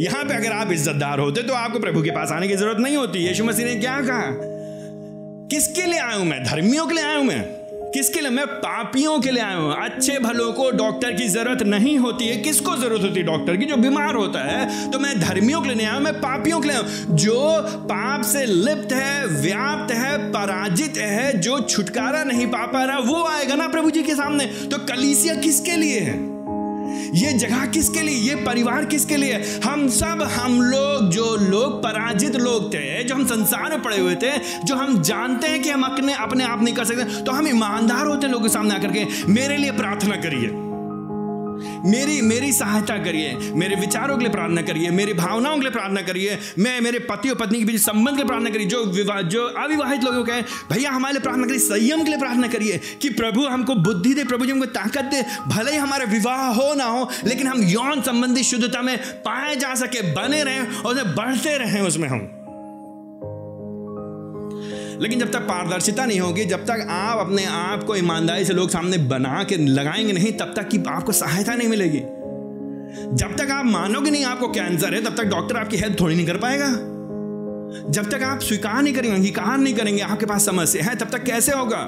यहाँ पे अगर आप इज्जतदार होते तो आपको प्रभु के पास आने की ज़रूरत नहीं होती। यीशु मसीह ने क्या कहा? किसके लिए आया हूँ मैं? धर्मियों के लिए आया हूँ मैं? किसके लिए? मैं पापियों के लिए आया हूँ। अच्छे भलों को डॉक्टर की ज़रूरत नहीं होती है। किसको ज़रूरत होती है डॉक्टर की? जो बीमार होता है तो मैं धर्मियों के लिए नहीं आया मैं पापियों के लिए आया जो पाप से लिप्त है, व्याप्त है, पराजित है, जो छुटकारा नहीं पा पा रहा, वो आएगा ना प्रभु जी के सामने। तो कलीसिया किसके लिए है? ये जगह किसके लिए? ये परिवार किसके लिए? हम सब, हम लोग, जो लोग, पराजित लोग थे, जो हम संसार में पड़े हुए थे, जो हम जानते हैं कि हम अपने अपने आप नहीं कर सकते तो हम ईमानदार होते हैं लोगों के सामने आकर के, मेरे लिए प्रार्थना करिए। मेरी मेरी सहायता करिए। मेरे विचारों के लिए प्रार्थना करिए। मेरी भावनाओं के लिए प्रार्थना करिए। मैं, मेरे पति और पत्नी के बीच संबंध के लिए प्रार्थना करिए। जो विवाह जो अविवाहित लोगों के भैया, हमारे लिए प्रार्थना करिए। संयम के लिए प्रार्थना करिए कि प्रभु हमको बुद्धि दे, प्रभु जी हमको ताकत दे। भले ही हमारा विवाह हो ना हो, लेकिन हम यौन संबंधी शुद्धता में पाए जा सके, बने रहें और बढ़ते रहें उसमें हम। लेकिन जब तक पारदर्शिता नहीं होगी, जब तक आप अपने आप को ईमानदारी से लोग सामने बना के लगाएँगे नहीं, तब तक कि आपको सहायता नहीं मिलेगी। जब तक आप मानोगे नहीं आपको कैंसर है, तब तक डॉक्टर आपकी हेल्प थोड़ी नहीं कर पाएगा। जब तक आप स्वीकार नहीं करेंगे, अंगीकार नहीं करेंगे, आपके पास समस्या है, तब तक कैसे होगा?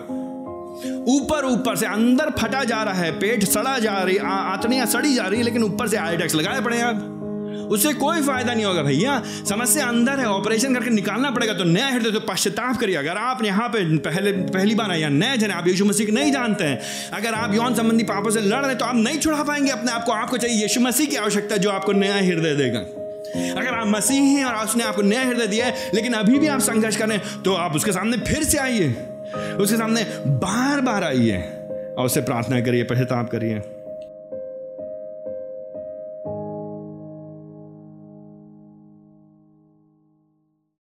ऊपर ऊपर से अंदर फटा जा रहा है, पेट सड़ा जा रही आतनियाँ सड़ी जा रही है लेकिन ऊपर से आईडेक्स लगाए पड़े आप। उससे कोई फ़ायदा नहीं होगा भैया। समस्या अंदर है ऑपरेशन करके निकालना पड़ेगा तो नया हृदय तो पश्चाताप करिए। अगर आप यहाँ पे पहले, पहली बार आए या नए जने, आप यीशु मसीह नहीं जानते हैं। अगर आप यौन संबंधी पापों से लड़ रहे तो आप नहीं छुड़ा पाएँगे, अपने आपको आपको चाहिए यीशु मसीह की आवश्यकता जो आपको नया हृदय देगा। अगर आप मसीह हैं और उसने आपको नया हृदय दिया है, लेकिन अभी भी आप संघर्ष करें तो आप उसके सामने फिर से आइए। उसके सामने बार बार आइए और उससे प्रार्थना करिए, पश्चाताप करिए।